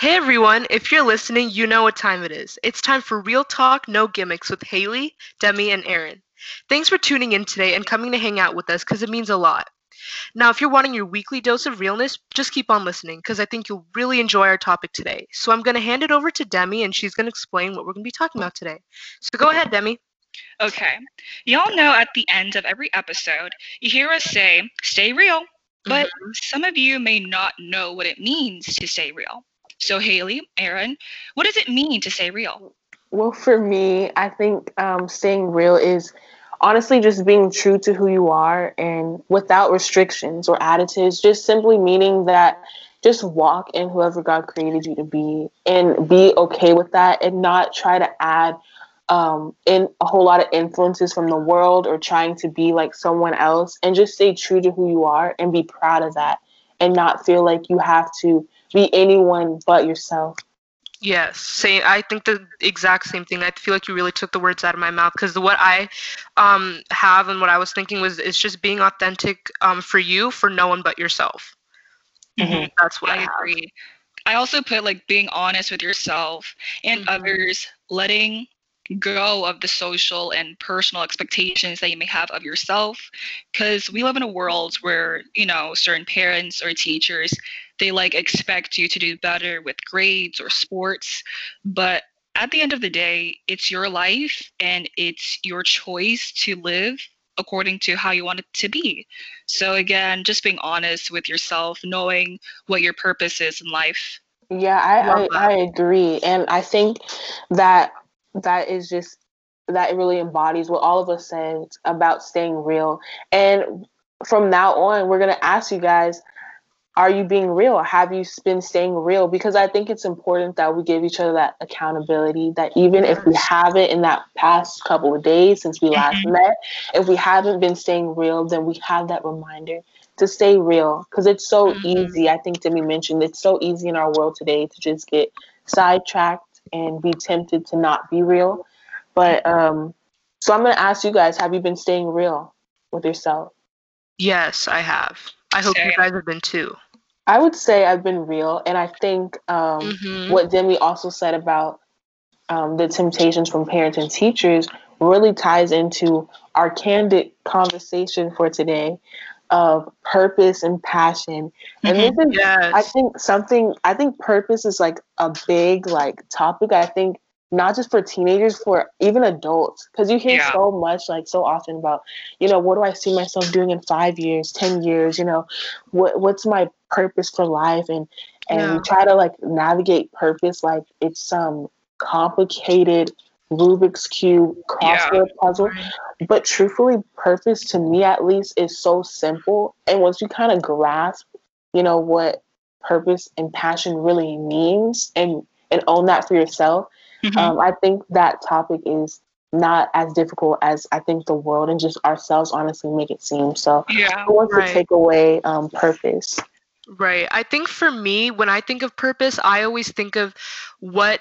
Hey everyone, if you're listening, you know what time it is. It's time for Real Talk, No Gimmicks with Haley, Demi, and Aaron. Thanks for tuning in today and coming to hang out with us because it means a lot. Now, if you're wanting your weekly dose of realness, just keep on listening because I think you'll really enjoy our topic today. So I'm going to hand it over to Demi and she's going to explain what we're going to be talking about today. So go ahead, Demi. Okay. Y'all know at the end of every episode, you hear us say, stay real. But mm-hmm. some of you may not know what it means to stay real. So, Haley, Aaron, what does it mean to stay real? Well, for me, I think um, staying real is honestly just being true to who you are and without restrictions or additives, just simply meaning that just walk in whoever God created you to be and be okay with that and not try to add um, in a whole lot of influences from the world or trying to be like someone else and just stay true to who you are and be proud of that and not feel like you have to be anyone but yourself. Yes, same. I think the exact same thing. I feel like you really took the words out of my mouth because what I um, have and what I was thinking was it's just being authentic um, for you, for no one but yourself. Mm-hmm. That's what I, I agree. I also put like being honest with yourself and mm-hmm. others, letting go of the social and personal expectations that you may have of yourself because we live in a world where you know certain parents or teachers they like expect you to do better with grades or sports but at the end of the day it's your life and it's your choice to live according to how you want it to be so again just being honest with yourself knowing what your purpose is in life yeah I, I, I agree and i think that that is just that really embodies what all of us said about staying real. And from now on, we're gonna ask you guys, are you being real? Have you been staying real? Because I think it's important that we give each other that accountability. That even if we haven't in that past couple of days since we last mm-hmm. met, if we haven't been staying real, then we have that reminder to stay real. Because it's so mm-hmm. easy. I think Demi mentioned it's so easy in our world today to just get sidetracked and be tempted to not be real. But um, so I'm going to ask you guys: Have you been staying real with yourself? Yes, I have. I hope Same. you guys have been too. I would say I've been real, and I think um, mm-hmm. what Demi also said about um, the temptations from parents and teachers really ties into our candid conversation for today of purpose and passion. And mm-hmm. this is, yes. I think, something, I think purpose is like a big like topic. I think not just for teenagers, for even adults, because you hear yeah. so much, like so often about, you know, what do I see myself doing in five years, ten years? You know, what what's my purpose for life? And and yeah. try to like navigate purpose like it's some complicated Rubik's Cube crossword yeah. puzzle. But truthfully, purpose to me at least is so simple. And once you kind of grasp, you know, what purpose and passion really means and and own that for yourself, mm-hmm. um, I think that topic is not as difficult as I think the world and just ourselves honestly make it seem. So yeah, what's right. to take away um, purpose? Right. I think for me, when I think of purpose, I always think of what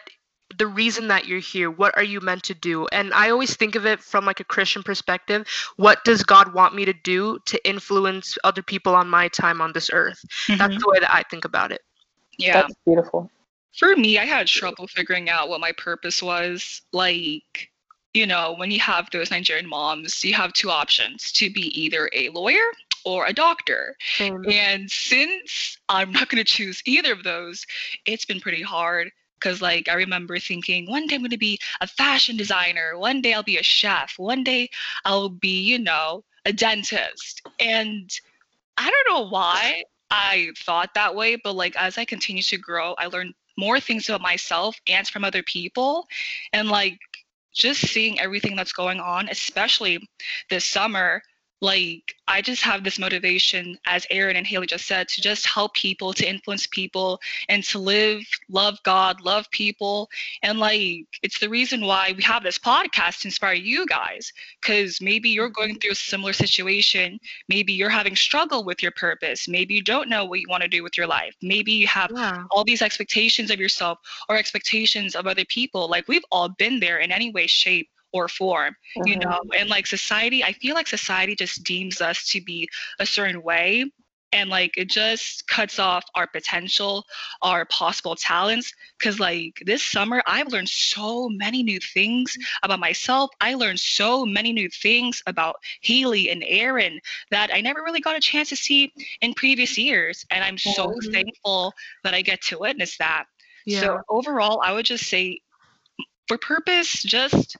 the reason that you're here what are you meant to do and i always think of it from like a christian perspective what does god want me to do to influence other people on my time on this earth mm-hmm. that's the way that i think about it yeah that's beautiful for me i had trouble figuring out what my purpose was like you know when you have those nigerian moms you have two options to be either a lawyer or a doctor. Mm-hmm. And since I'm not going to choose either of those, it's been pretty hard because like i remember thinking one day i'm going to be a fashion designer one day i'll be a chef one day i'll be you know a dentist and i don't know why i thought that way but like as i continue to grow i learned more things about myself and from other people. And like just seeing everything that's going on especially this summer like I just have this motivation, as Aaron and Haley just said, to just help people, to influence people, and to live, love God, love people. And like, it's the reason why we have this podcast to inspire you guys. Because maybe you're going through a similar situation. Maybe you're having struggle with your purpose. Maybe you don't know what you want to do with your life. Maybe you have yeah. all these expectations of yourself or expectations of other people. Like, we've all been there in any way, shape, or form mm-hmm. you know and like society i feel like society just deems us to be a certain way and like it just cuts off our potential our possible talents because like this summer i've learned so many new things about myself i learned so many new things about haley and aaron that i never really got a chance to see in previous years and i'm so mm-hmm. thankful that i get to witness that yeah. so overall i would just say for purpose just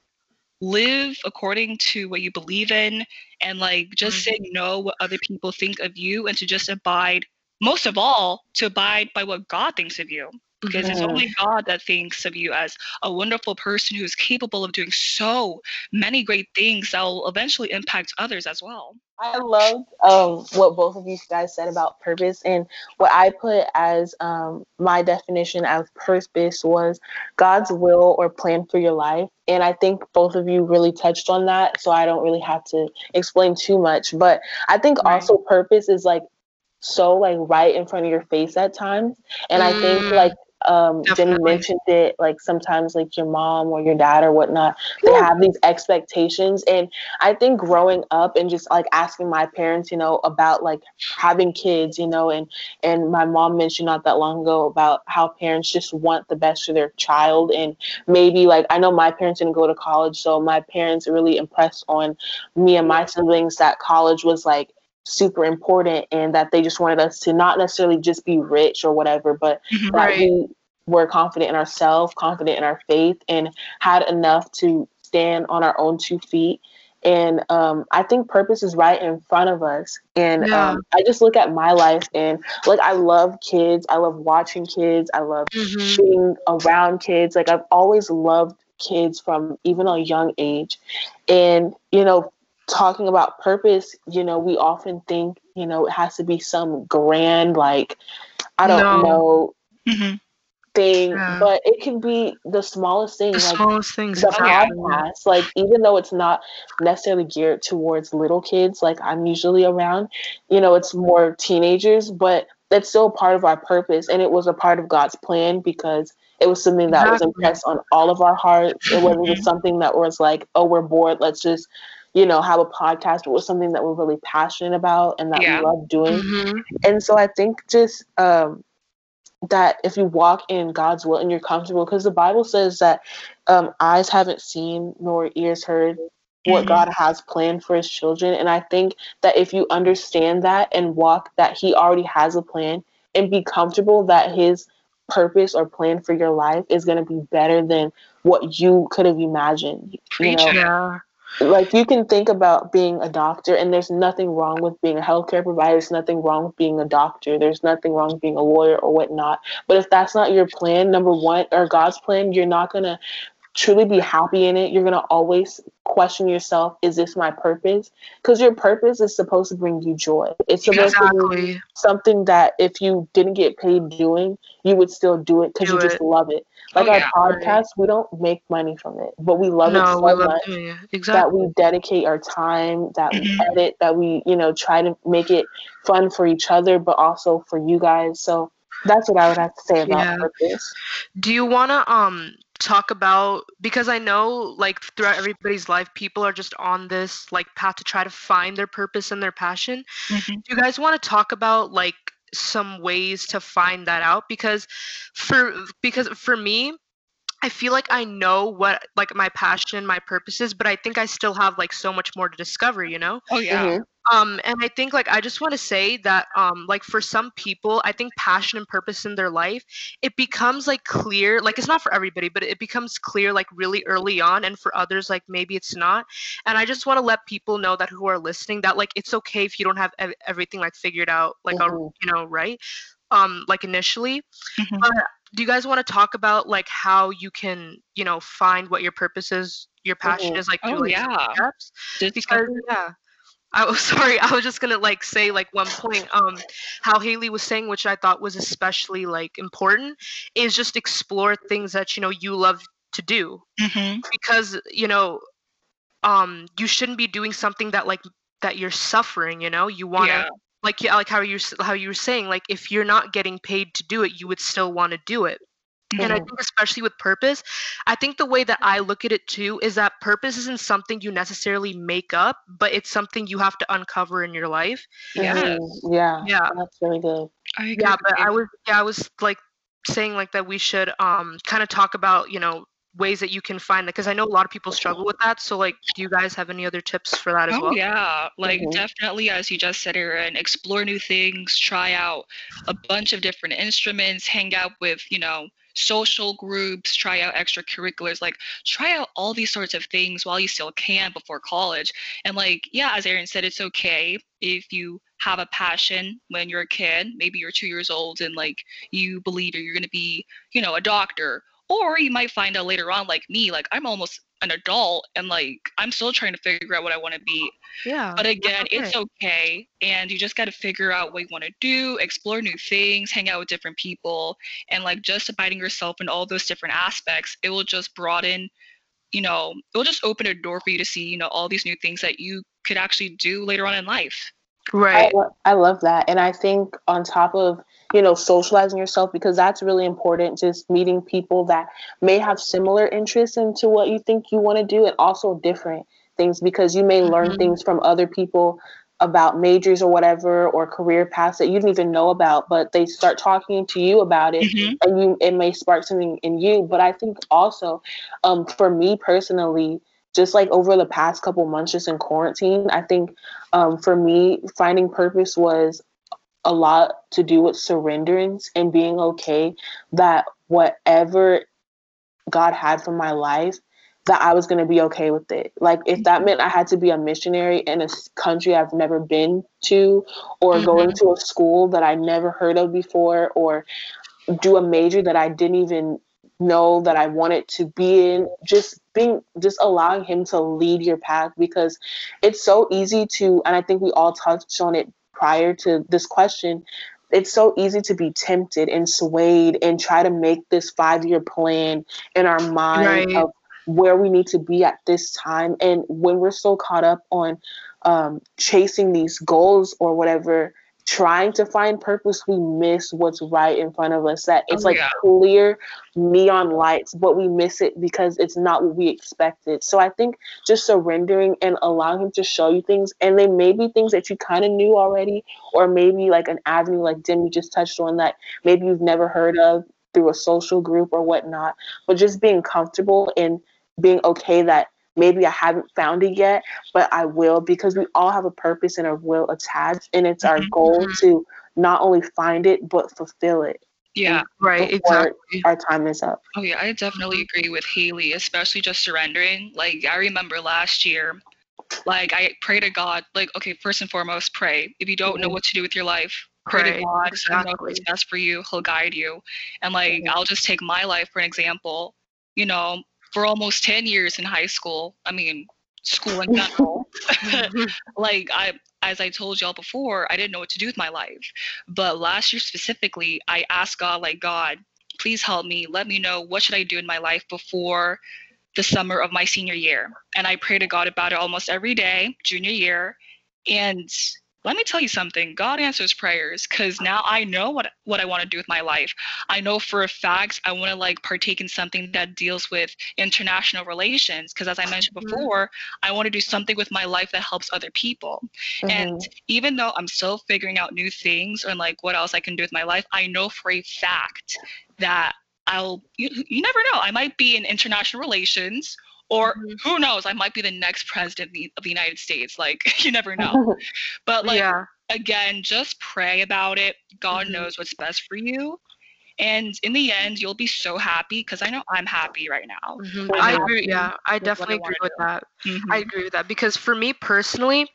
live according to what you believe in and like just mm-hmm. say no what other people think of you and to just abide most of all to abide by what god thinks of you because mm-hmm. it's only god that thinks of you as a wonderful person who is capable of doing so many great things that will eventually impact others as well I love um, what both of you guys said about purpose, and what I put as um, my definition of purpose was God's will or plan for your life. And I think both of you really touched on that, so I don't really have to explain too much. But I think right. also purpose is like so like right in front of your face at times, and mm. I think mm. like um Jenny mentioned it like sometimes like your mom or your dad or whatnot they have these expectations. And I think growing up and just like asking my parents you know about like having kids you know and and my mom mentioned not that long ago about how parents just want the best for their child. And maybe like I know my parents didn't go to college so my parents really impressed on me and my siblings that college was like super important and that they just wanted us to not necessarily just be rich or whatever, but mm-hmm, that right. we were confident in ourselves, confident in our faith, and had enough to stand on our own two feet. And um, I think purpose is right in front of us. And yeah. um, I just look at my life and like I love kids. I love watching kids. I love mm-hmm. being around kids. Like I've always loved kids from even a young age. And, you know, talking about purpose, you know, we often think, you know, it has to be some grand, like, I don't no. know, mm-hmm. thing, yeah. but it can be the smallest thing. The like smallest things. The podcast, like, even though it's not necessarily geared towards little kids, like I'm usually around, you know, it's more teenagers, but that's still part of our purpose. And it was a part of God's plan because it was something that exactly. was impressed on all of our hearts. It wasn't just something that was like, oh, we're bored, let's just you know, have a podcast was something that we're really passionate about and that yeah. we love doing. Mm-hmm. And so I think just um, that if you walk in God's will and you're comfortable, because the Bible says that um, eyes haven't seen nor ears heard what mm-hmm. God has planned for his children. And I think that if you understand that and walk that he already has a plan and be comfortable that his purpose or plan for your life is going to be better than what you could have imagined. You know? Yeah like you can think about being a doctor and there's nothing wrong with being a healthcare provider. There's nothing wrong with being a doctor. There's nothing wrong with being a lawyer or whatnot. But if that's not your plan number one or god's plan you're not going to truly be happy in it. You're going to always question yourself is this my purpose? Because your purpose is supposed to bring you joy. It's supposed exactly. to be something that if you didn't get paid doing you would still do it because you it. just love it like oh, our yeah, podcast, right. we don't make money from it, but we love no, it so love much it. Exactly. that we dedicate our time, that we mm-hmm. edit, that we, you know, try to make it fun for each other, but also for you guys. So that's what I would have to say about yeah. purpose. Do you want to um talk about because I know like throughout everybody's life people are just on this like path to try to find their purpose and their passion. Mm-hmm. Do you guys want to talk about like some ways to find that out because for because for me I feel like I know what like my passion, my purpose is, but I think I still have like so much more to discover, you know? Oh yeah. Mm-hmm. Um, and I think like I just want to say that um, like for some people, I think passion and purpose in their life, it becomes like clear. Like it's not for everybody, but it becomes clear like really early on, and for others, like maybe it's not. And I just want to let people know that who are listening that like it's okay if you don't have ev- everything like figured out, like mm-hmm. you know, right? Um, like initially. Mm-hmm. But do you guys want to talk about like how you can, you know, find what your purpose is, your passion mm-hmm. is, like, oh, yeah. steps? Because yeah I was sorry. I was just gonna like say like one point. Um, how Haley was saying, which I thought was especially like important, is just explore things that you know you love to do mm-hmm. because you know, um, you shouldn't be doing something that like that you're suffering. You know, you want to. Yeah. Like yeah, like how you how you were saying, like if you're not getting paid to do it, you would still want to do it. Mm-hmm. And I think, especially with purpose, I think the way that I look at it too is that purpose isn't something you necessarily make up, but it's something you have to uncover in your life. Yeah, yeah, yeah, that's really good. yeah, but I was, yeah, I was like saying like that we should um kind of talk about you know ways that you can find that because i know a lot of people struggle with that so like do you guys have any other tips for that as oh, well yeah like mm-hmm. definitely as you just said Aaron, explore new things try out a bunch of different instruments hang out with you know social groups, try out extracurriculars, like try out all these sorts of things while you still can before college. And like, yeah, as Aaron said, it's okay if you have a passion when you're a kid, maybe you're two years old and like you believe you're going to be, you know, a doctor. Or you might find out later on, like me, like I'm almost an adult and like I'm still trying to figure out what I want to be. Yeah. But again, okay. it's okay. And you just got to figure out what you want to do, explore new things, hang out with different people, and like just abiding yourself in all those different aspects. It will just broaden, you know, it will just open a door for you to see, you know, all these new things that you could actually do later on in life. Right. I, I love that. And I think on top of you know, socializing yourself because that's really important. Just meeting people that may have similar interests into what you think you want to do and also different things because you may learn mm-hmm. things from other people about majors or whatever or career paths that you didn't even know about but they start talking to you about it mm-hmm. and you it may spark something in you but i think also um, for me personally just like over the past couple months just in quarantine i think um, for me finding purpose was a lot to do with surrenderance and being okay that whatever God had for my life, that I was going to be okay with it. Like if that meant I had to be a missionary in a country I've never been to, or mm-hmm. go into a school that I never heard of before, or do a major that I didn't even know that I wanted to be in, just being, just allowing Him to lead your path because it's so easy to, and I think we all touched on it prior to this question, it's so easy to be tempted and swayed and try to make this five year plan in our mind right. of where we need to be at this time. And when we're so caught up on um, chasing these goals or whatever, trying to find purpose, we miss what's right in front of us. That it's oh, like yeah. clear neon lights, but we miss it because it's not what we expected. So I think just surrendering and allowing him to show you things, and they may be things that you kind of knew already, or maybe like an avenue like Demi just touched on that maybe you've never heard of through a social group or whatnot. But just being comfortable and being okay that maybe I haven't found it yet, but I will because we all have a purpose and a will attached, and it's our mm-hmm. goal mm-hmm. to not only find it but fulfill it. Yeah, right. Exactly. Our time is up. Oh yeah, I definitely agree with Haley, especially just surrendering. Like I remember last year, like I pray to God, like okay, first and foremost, pray. If you don't mm-hmm. know what to do with your life, pray right, to God. Exactly. Know what's best for you. He'll guide you. And like mm-hmm. I'll just take my life for an example. You know, for almost 10 years in high school. I mean, school in general. Mm-hmm. like I as I told y'all before, I didn't know what to do with my life. But last year specifically, I asked God like God, please help me. Let me know what should I do in my life before the summer of my senior year. And I pray to God about it almost every day, junior year. And let me tell you something god answers prayers because now i know what what i want to do with my life i know for a fact i want to like partake in something that deals with international relations because as i mentioned mm-hmm. before i want to do something with my life that helps other people mm-hmm. and even though i'm still figuring out new things and like what else i can do with my life i know for a fact that i'll you, you never know i might be in international relations or mm-hmm. who knows i might be the next president of the united states like you never know but like yeah. again just pray about it god mm-hmm. knows what's best for you and in the end you'll be so happy because i know i'm happy right now mm-hmm. i agree yeah i definitely agree with that mm-hmm. i agree with that because for me personally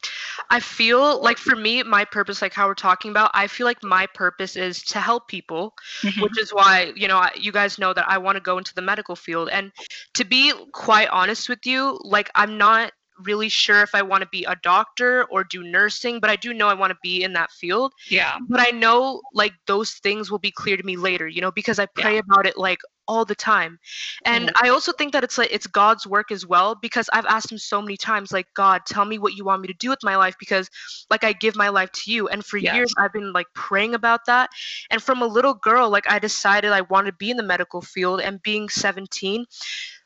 i feel like for me my purpose like how we're talking about i feel like my purpose is to help people mm-hmm. which is why you know you guys know that i want to go into the medical field and to be quite honest with you like i'm not really sure if I want to be a doctor or do nursing, but I do know I want to be in that field. Yeah. But I know like those things will be clear to me later, you know, because I pray yeah. about it like all the time. And mm-hmm. I also think that it's like it's God's work as well because I've asked him so many times like God, tell me what you want me to do with my life because like I give my life to you. And for yes. years I've been like praying about that. And from a little girl like I decided I wanted to be in the medical field and being 17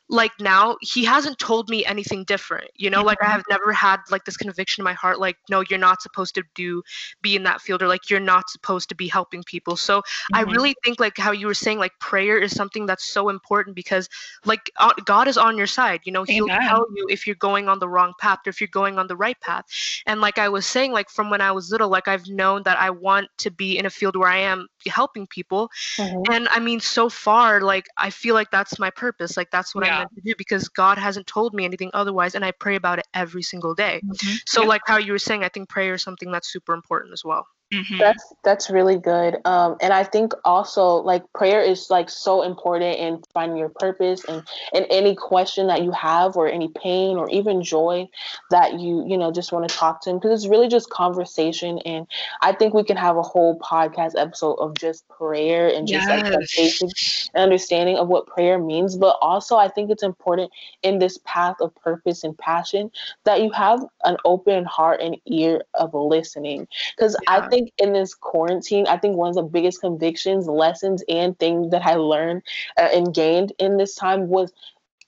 like now he hasn't told me anything different you know like i have never had like this conviction in my heart like no you're not supposed to do be in that field or like you're not supposed to be helping people so mm-hmm. i really think like how you were saying like prayer is something that's so important because like uh, god is on your side you know he'll Amen. tell you if you're going on the wrong path or if you're going on the right path and like i was saying like from when i was little like i've known that i want to be in a field where i am helping people mm-hmm. and i mean so far like i feel like that's my purpose like that's what yeah. i'm meant to do because god hasn't told me anything otherwise and i pray about it every single day. Mm-hmm. so like how you were saying i think prayer is something that's super important as well Mm-hmm. That's that's really good. Um, and I think also like prayer is like so important in finding your purpose and and any question that you have or any pain or even joy that you you know just want to talk to him because it's really just conversation. And I think we can have a whole podcast episode of just prayer and just yes. like basic and understanding of what prayer means. But also I think it's important in this path of purpose and passion that you have an open heart and ear of listening because yeah. I think think in this quarantine, I think one of the biggest convictions, lessons, and things that I learned uh, and gained in this time was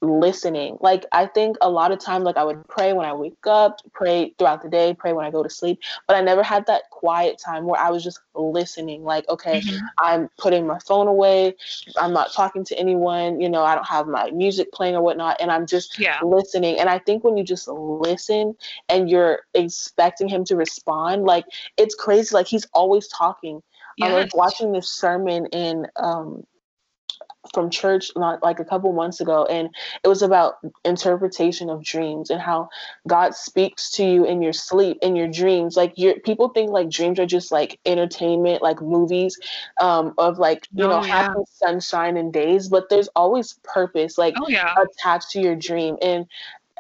listening. Like I think a lot of time, like I would pray when I wake up, pray throughout the day, pray when I go to sleep, but I never had that quiet time where I was just listening. Like, okay, mm-hmm. I'm putting my phone away, I'm not talking to anyone, you know, I don't have my music playing or whatnot, and I'm just yeah. listening. And I think when you just listen and you're expecting him to respond, like it's crazy. Like he's always talking. Yes. I was watching this sermon in um, from church not like a couple months ago and it was about interpretation of dreams and how god speaks to you in your sleep in your dreams like your people think like dreams are just like entertainment like movies um of like you oh, know yeah. happy sunshine and days but there's always purpose like oh, yeah. attached to your dream and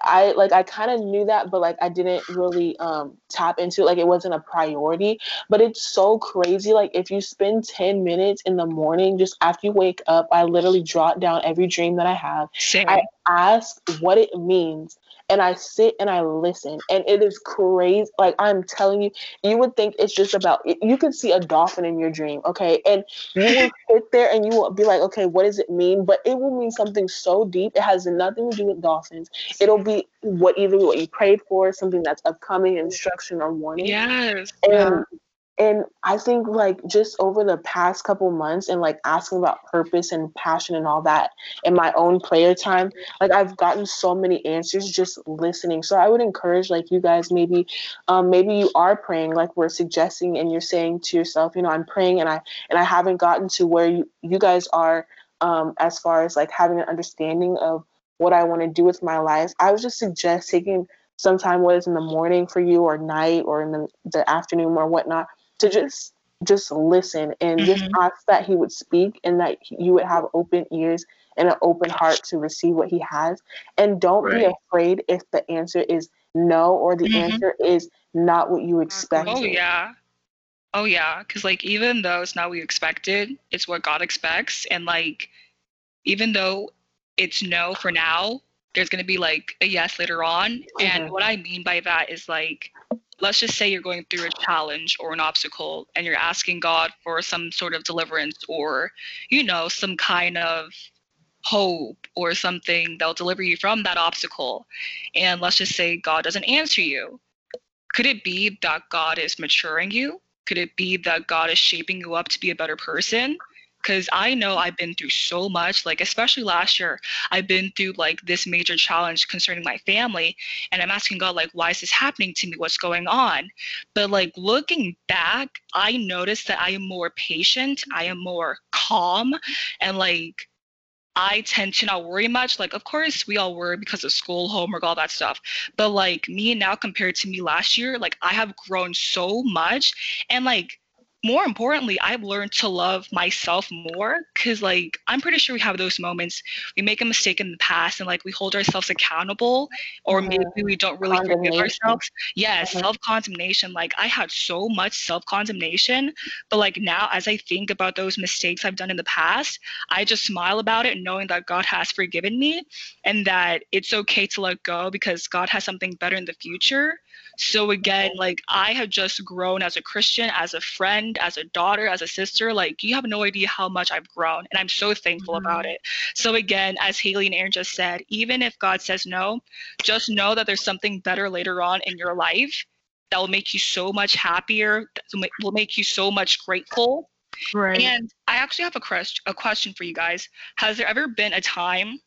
I like I kind of knew that, but like I didn't really um tap into it. Like it wasn't a priority. But it's so crazy. Like if you spend 10 minutes in the morning just after you wake up, I literally jot down every dream that I have. Same. I ask what it means and I sit and I listen. And it is crazy. Like I'm telling you, you would think it's just about you could see a dolphin in your dream, okay? And you will sit there and you will be like, okay, what does it mean? But it will mean something so deep. It has nothing to do with dolphins. It'll be what either what you prayed for, something that's upcoming, instruction or warning. Yes. And yeah and i think like just over the past couple months and like asking about purpose and passion and all that in my own prayer time like i've gotten so many answers just listening. So i would encourage like you guys maybe um, maybe you are praying like we're suggesting and you're saying to yourself you know i'm praying and i and i haven't gotten to where you you guys are um, as far as like having an understanding of what i want to do with my life. I would just suggest taking some time whether it's in the morning for you or night or in the, the afternoon or whatnot to just just listen and mm-hmm. just ask that he would speak and that you would have open ears and an open heart to receive what he has and don't right. be afraid if the answer is no or the mm-hmm. answer is not what you expected oh yeah oh yeah because like even though it's not what you expected it's what god expects and like even though it's no for now there's going to be like a yes later on mm-hmm. and what i mean by that is like let's just say you're going through a challenge or an obstacle and you're asking God for some sort of deliverance or, you know, some kind of hope or something that'll deliver you from that obstacle. And let's just say God doesn't answer you. Could it be that God is maturing you? Could it be that God is shaping you up to be a better person? Because I know I've been through so much, like especially last year, I've been through like this major challenge concerning my family, and I'm asking God like, why is this happening to me? What's going on? But like looking back, I noticed that I am more patient, I am more calm, and like I tend to not worry much. Like, of course, we all worry because of school, homework, all that stuff. But like me now compared to me last year, like I have grown so much, and like more importantly, I've learned to love myself more because, like, I'm pretty sure we have those moments. We make a mistake in the past and, like, we hold ourselves accountable, or mm-hmm. maybe we don't really forgive ourselves. Yes, mm-hmm. self condemnation. Like, I had so much self condemnation, but, like, now as I think about those mistakes I've done in the past, I just smile about it, knowing that God has forgiven me and that it's okay to let go because God has something better in the future. So again, like I have just grown as a Christian, as a friend, as a daughter, as a sister. Like you have no idea how much I've grown, and I'm so thankful mm-hmm. about it. So again, as Haley and Aaron just said, even if God says no, just know that there's something better later on in your life that will make you so much happier, will make you so much grateful. Right. And I actually have a question, a question for you guys. Has there ever been a time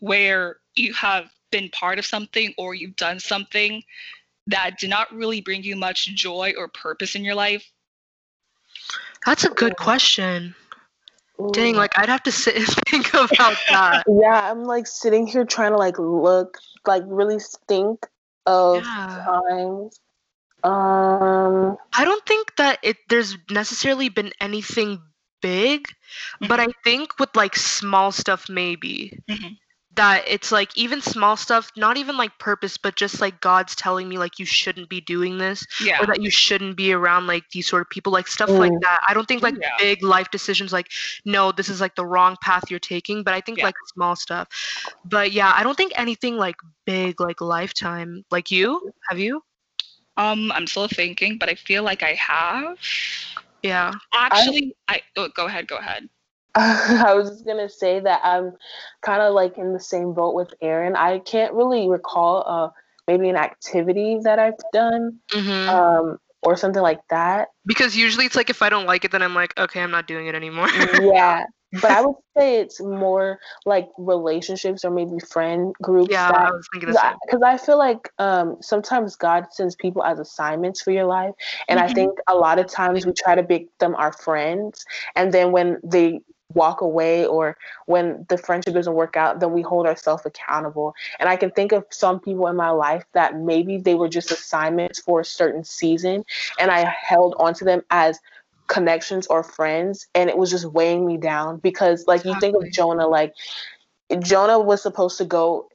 where you have been part of something or you've done something that did not really bring you much joy or purpose in your life? That's a good question. Ooh. Dang, like I'd have to sit and think about that. yeah, I'm like sitting here trying to like look, like really think of yeah. times. Um, I don't think that it there's necessarily been anything big, mm-hmm. but I think with like small stuff maybe. Mm-hmm that it's like even small stuff not even like purpose but just like god's telling me like you shouldn't be doing this yeah. or that you shouldn't be around like these sort of people like stuff mm. like that i don't think like yeah. big life decisions like no this is like the wrong path you're taking but i think yeah. like small stuff but yeah i don't think anything like big like lifetime like you have you um i'm still thinking but i feel like i have yeah actually i, I oh, go ahead go ahead I was just gonna say that I'm kind of like in the same boat with Aaron. I can't really recall uh maybe an activity that I've done mm-hmm. um or something like that. Because usually it's like if I don't like it, then I'm like, okay, I'm not doing it anymore. yeah, but I would say it's more like relationships or maybe friend groups. Yeah, that, I was thinking the Because I feel like um, sometimes God sends people as assignments for your life, and mm-hmm. I think a lot of times we try to make them our friends, and then when they walk away or when the friendship doesn't work out, then we hold ourselves accountable. And I can think of some people in my life that maybe they were just assignments for a certain season and I held onto them as connections or friends and it was just weighing me down because like you think of Jonah like Jonah was supposed to go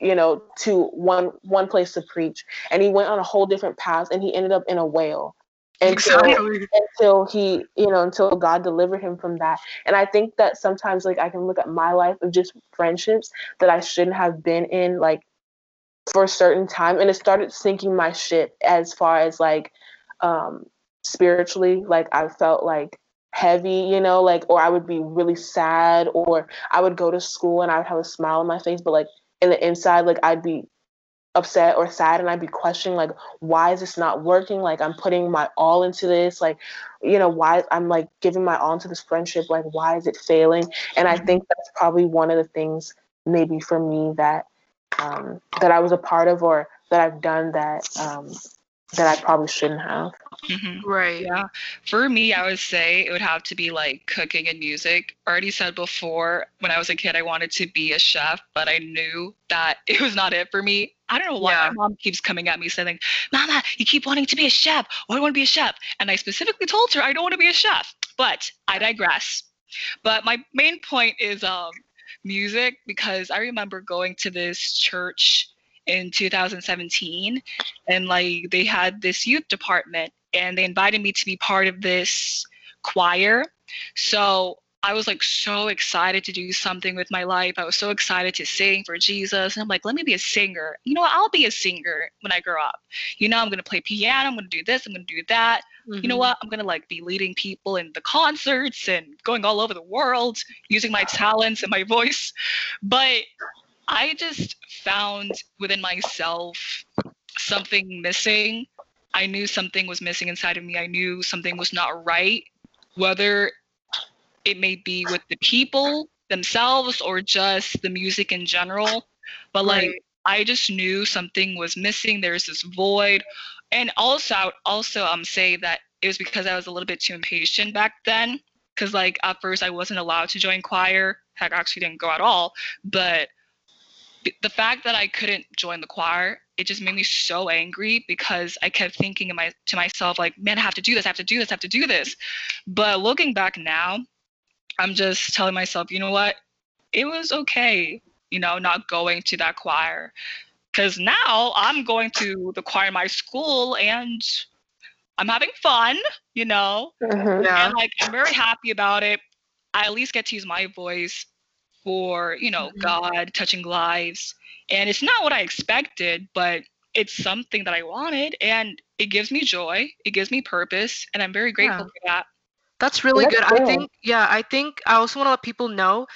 you know to one one place to preach and he went on a whole different path and he ended up in a whale exactly. until he you know until God delivered him from that. And I think that sometimes like I can look at my life of just friendships that I shouldn't have been in like for a certain time and it started sinking my shit as far as like um spiritually like I felt like heavy, you know, like or I would be really sad or I would go to school and I would have a smile on my face but like in the inside like I'd be upset or sad and I'd be questioning like why is this not working? Like I'm putting my all into this. Like you know why I'm like giving my all into this friendship. Like why is it failing? And I think that's probably one of the things maybe for me that um, that I was a part of or that I've done that um, that I probably shouldn't have. Mm-hmm. Right. Yeah. For me, I would say it would have to be like cooking and music. I already said before, when I was a kid, I wanted to be a chef, but I knew that it was not it for me. I don't know why yeah. my mom keeps coming at me saying, Mama, you keep wanting to be a chef. Why do you want to be a chef? And I specifically told her I don't want to be a chef. But I digress. But my main point is um, music because I remember going to this church in 2017 and like they had this youth department and they invited me to be part of this choir so I was like so excited to do something with my life. I was so excited to sing for Jesus. And I'm like, let me be a singer. You know, I'll be a singer when I grow up. You know, I'm going to play piano. I'm going to do this. I'm going to do that. Mm-hmm. You know mm-hmm. what? I'm going to like be leading people in the concerts and going all over the world using my talents and my voice. But I just found within myself something missing. I knew something was missing inside of me. I knew something was not right, whether it may be with the people themselves or just the music in general. But like right. I just knew something was missing. There's this void. And also I would also um say that it was because I was a little bit too impatient back then. Cause like at first I wasn't allowed to join choir. Heck, I actually didn't go at all. But the fact that I couldn't join the choir it just made me so angry because I kept thinking my, to myself, like, man, I have to do this, I have to do this, I have to do this. But looking back now, I'm just telling myself, you know what? It was okay, you know, not going to that choir. Because now I'm going to the choir in my school and I'm having fun, you know? Mm-hmm. Yeah. And like, I'm very happy about it. I at least get to use my voice for, you know, mm-hmm. God touching lives and it's not what I expected, but it's something that I wanted and it gives me joy, it gives me purpose, and I'm very grateful yeah. for that. That's really That's good. Cool. I think yeah, I think I also want to let people know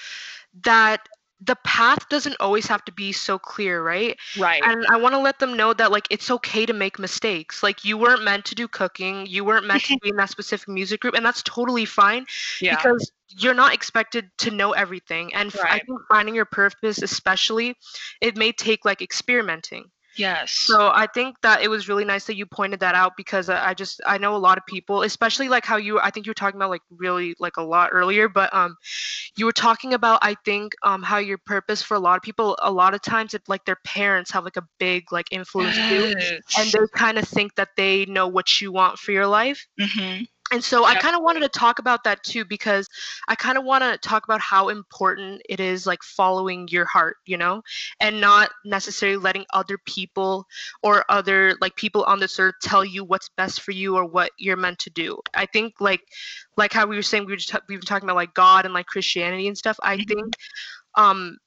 that the path doesn't always have to be so clear, right? Right. And I want to let them know that like it's okay to make mistakes. Like you weren't meant to do cooking, you weren't meant to be in that specific music group, and that's totally fine. Yeah. Because you're not expected to know everything, and right. I think finding your purpose, especially, it may take like experimenting. Yes. So I think that it was really nice that you pointed that out because I just I know a lot of people, especially like how you I think you were talking about like really like a lot earlier, but um you were talking about I think um how your purpose for a lot of people a lot of times it like their parents have like a big like influence yes. too and they kind of think that they know what you want for your life. Mm-hmm. And so I kind of wanted to talk about that too because I kind of want to talk about how important it is like following your heart, you know, and not necessarily letting other people or other like people on this earth tell you what's best for you or what you're meant to do. I think like like how we were saying we were just, we were talking about like God and like Christianity and stuff. I mm-hmm. think um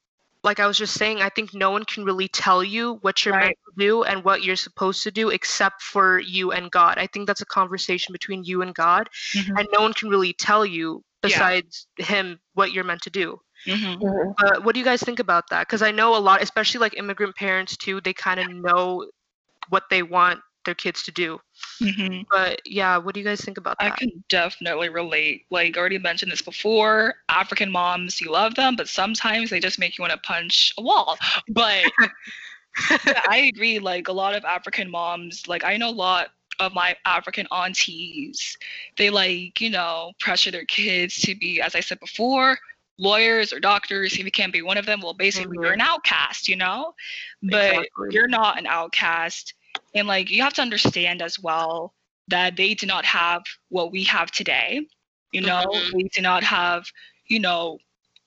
like I was just saying, I think no one can really tell you what you're right. meant to do and what you're supposed to do except for you and God. I think that's a conversation between you and God, mm-hmm. and no one can really tell you besides yeah. Him what you're meant to do. Mm-hmm. mm-hmm. But what do you guys think about that? Because I know a lot, especially like immigrant parents too, they kind of know what they want their kids to do. Mm-hmm. But yeah, what do you guys think about that? I can definitely relate. Like, I already mentioned this before. African moms, you love them, but sometimes they just make you want to punch a wall. But yeah, I agree. Like, a lot of African moms, like, I know a lot of my African aunties, they like, you know, pressure their kids to be, as I said before, lawyers or doctors. If you can't be one of them, well, basically, mm-hmm. you're an outcast, you know? But exactly. you're not an outcast and like you have to understand as well that they do not have what we have today. You know, mm-hmm. they do not have, you know,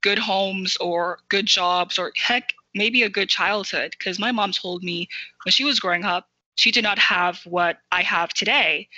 good homes or good jobs or heck, maybe a good childhood. Because my mom told me when she was growing up, she did not have what I have today.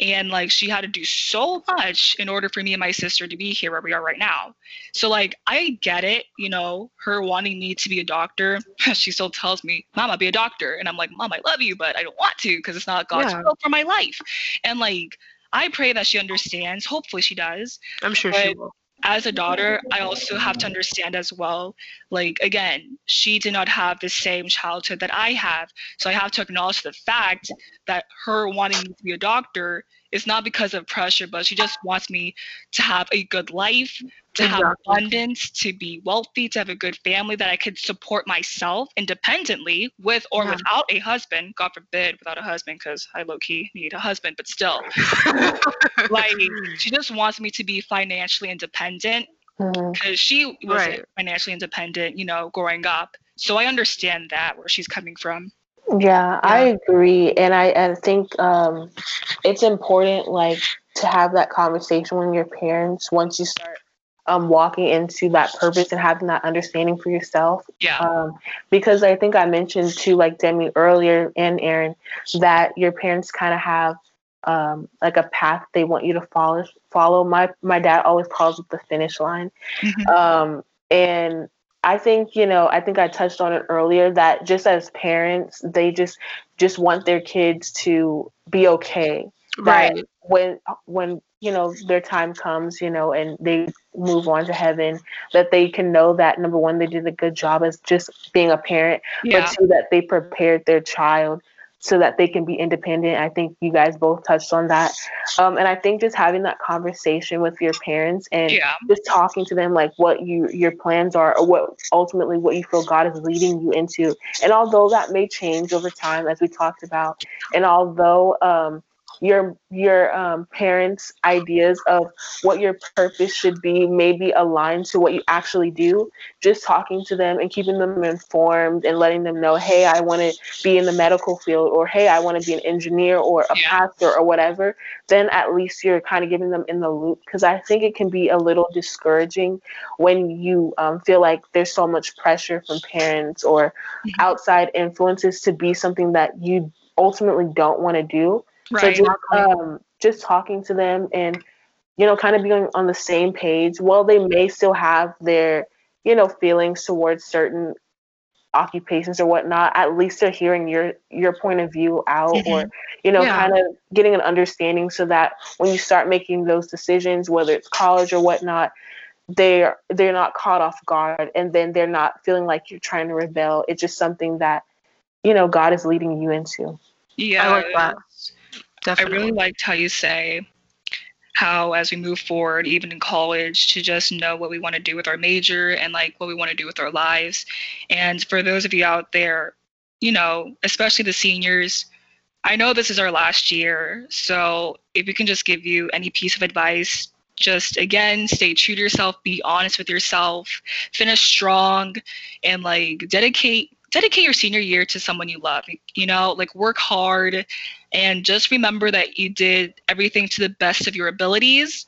And like she had to do so much in order for me and my sister to be here where we are right now. So like I get it, you know, her wanting me to be a doctor. she still tells me, Mama, be a doctor. And I'm like, Mom, I love you, but I don't want to because it's not God's yeah. will for my life. And like I pray that she understands. Hopefully she does. I'm sure but, she will as a daughter, I also have to understand as well, like, again, she did not have the same childhood that I have. So I have to acknowledge the fact that her wanting me to be a doctor is not because of pressure, but she just wants me to have a good life, to exactly. have abundance, to be wealthy, to have a good family that I could support myself independently with or yeah. without a husband. God forbid, without a husband, because I low key need a husband, but still. like, she just wants me to be financially independent because mm-hmm. she was right. financially independent, you know, growing up. So I understand that where she's coming from. Yeah, yeah. I agree, and I, I think um, it's important, like, to have that conversation with your parents once you start um, walking into that purpose and having that understanding for yourself. Yeah. Um, because I think I mentioned to like Demi earlier and Aaron that your parents kind of have um, like a path they want you to follow. Follow. My my dad always calls it the finish line, mm-hmm. um, and I think you know I think I touched on it earlier that just as parents they just just want their kids to be okay. Right. That when when you know their time comes, you know, and they move on to heaven, that they can know that number one they did a good job as just being a parent, yeah. but two that they prepared their child so that they can be independent. I think you guys both touched on that. Um, and I think just having that conversation with your parents and yeah. just talking to them like what you your plans are or what ultimately what you feel God is leading you into. And although that may change over time as we talked about, and although um, your your um, parents' ideas of what your purpose should be maybe aligned to what you actually do. Just talking to them and keeping them informed and letting them know, hey, I want to be in the medical field, or hey, I want to be an engineer or a yeah. pastor or whatever. Then at least you're kind of giving them in the loop because I think it can be a little discouraging when you um, feel like there's so much pressure from parents or mm-hmm. outside influences to be something that you ultimately don't want to do Right. So just, um, just talking to them and, you know, kind of being on the same page. While they may still have their, you know, feelings towards certain occupations or whatnot. At least they're hearing your your point of view out, mm-hmm. or you know, yeah. kind of getting an understanding so that when you start making those decisions, whether it's college or whatnot, they're they're not caught off guard and then they're not feeling like you're trying to rebel it's just something that you know god is leading you into yeah I like that. Definitely. I really liked how you say how as we move forward, even in college, to just know what we want to do with our major and like what we want to do with our lives. And for those of you out there, you know, especially the seniors, I know this is our last year. So if we can just give you any piece of advice, just again, stay true to yourself, be honest with yourself, finish strong, and like dedicate dedicate your senior year to someone you love. You know, like work hard and just remember that you did everything to the best of your abilities.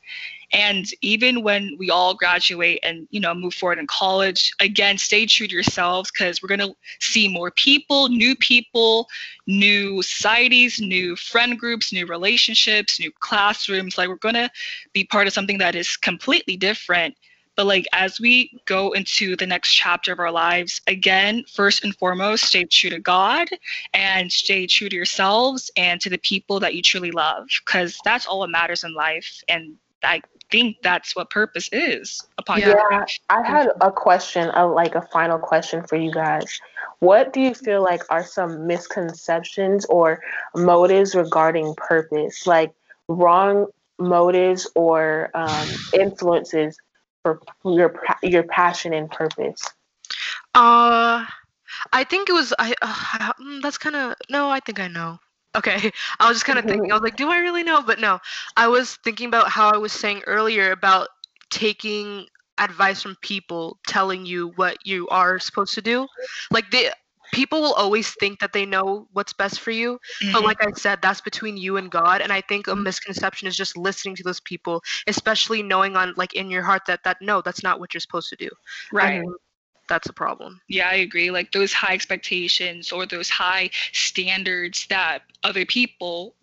And even when we all graduate and you know move forward in college, again, stay true to yourselves because we're gonna see more people, new people, new societies, new friend groups, new relationships, new classrooms. Like we're gonna be part of something that is completely different but like as we go into the next chapter of our lives, again, first and foremost, stay true to God and stay true to yourselves and to the people that you truly love, because that's all that matters in life. And I think that's what purpose is upon yeah, your I had a question, a, like a final question for you guys. What do you feel like are some misconceptions or motives regarding purpose? Like wrong motives or um, influences for your your passion and purpose? Uh, I think it was I. Uh, that's kind of no. I think I know. Okay, I was just kind of thinking. I was like, do I really know? But no, I was thinking about how I was saying earlier about taking advice from people telling you what you are supposed to do. Like they people will always think that they know what's best for you mm-hmm. but like i said that's between you and god and i think a mm-hmm. misconception is just listening to those people especially knowing on like in your heart that that no that's not what you're supposed to do right that's a problem. Yeah, I agree. Like those high expectations or those high standards that other people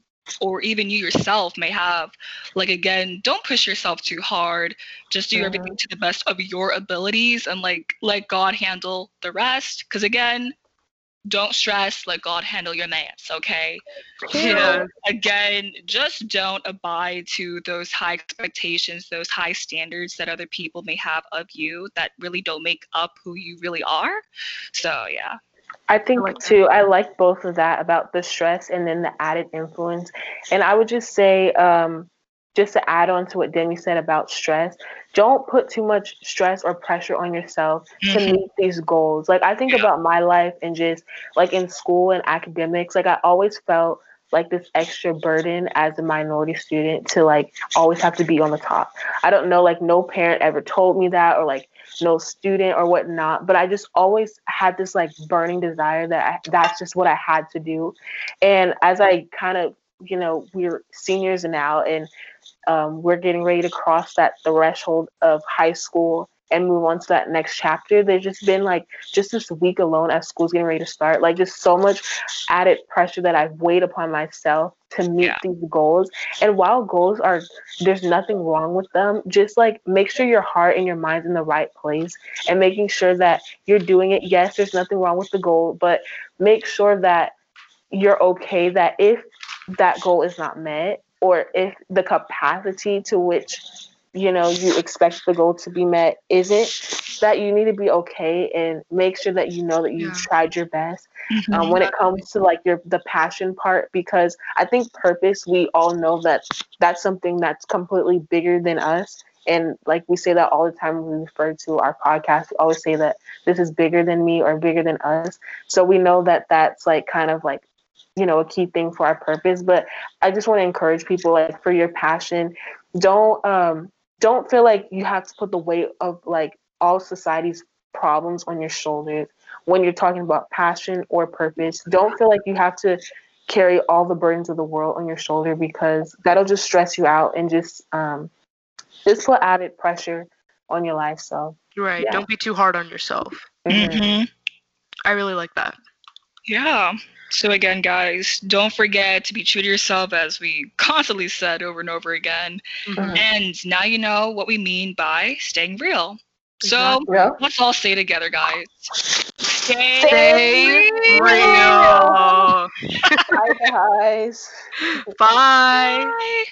or even you yourself may have. Like again, don't push yourself too hard. Just do mm-hmm. everything to the best of your abilities and like let God handle the rest. Cause again, don't stress let god handle your mess okay? You know again just don't abide to those high expectations those high standards that other people may have of you that really don't make up who you really are. So yeah. I think too, I like both of that about the stress and then the added influence. And I would just say, um, just to add on to what Demi said about stress, don't put too much stress or pressure on yourself mm-hmm. to meet these goals. Like I think about my life and just like in school and academics, like I always felt like this extra burden as a minority student to like always have to be on the top. I don't know, like no parent ever told me that or like no student or whatnot, but I just always had this like burning desire that I, that's just what I had to do. And as I kind of, you know, we're seniors now and um, we're getting ready to cross that threshold of high school and move on to that next chapter. There's just been like just this week alone as school's getting ready to start, like just so much added pressure that I've weighed upon myself to meet yeah. these goals. And while goals are there's nothing wrong with them, just like make sure your heart and your mind's in the right place and making sure that you're doing it. Yes, there's nothing wrong with the goal, but make sure that you're okay that if that goal is not met or if the capacity to which you know you expect the goal to be met isn't that you need to be okay and make sure that you know that you yeah. tried your best mm-hmm. um, when it comes to like your the passion part because i think purpose we all know that that's something that's completely bigger than us and like we say that all the time when we refer to our podcast we always say that this is bigger than me or bigger than us so we know that that's like kind of like you know, a key thing for our purpose. But I just want to encourage people like for your passion, don't um don't feel like you have to put the weight of like all society's problems on your shoulders when you're talking about passion or purpose. Don't feel like you have to carry all the burdens of the world on your shoulder because that'll just stress you out and just um just put added pressure on your life. So right, yeah. don't be too hard on yourself. Mm-hmm. mm-hmm. I really like that. Yeah. So again, guys, don't forget to be true to yourself, as we constantly said over and over again. Mm-hmm. And now you know what we mean by staying real. So yeah. let's all say together, guys. Stay, stay real. real. Bye, guys. Bye. Bye.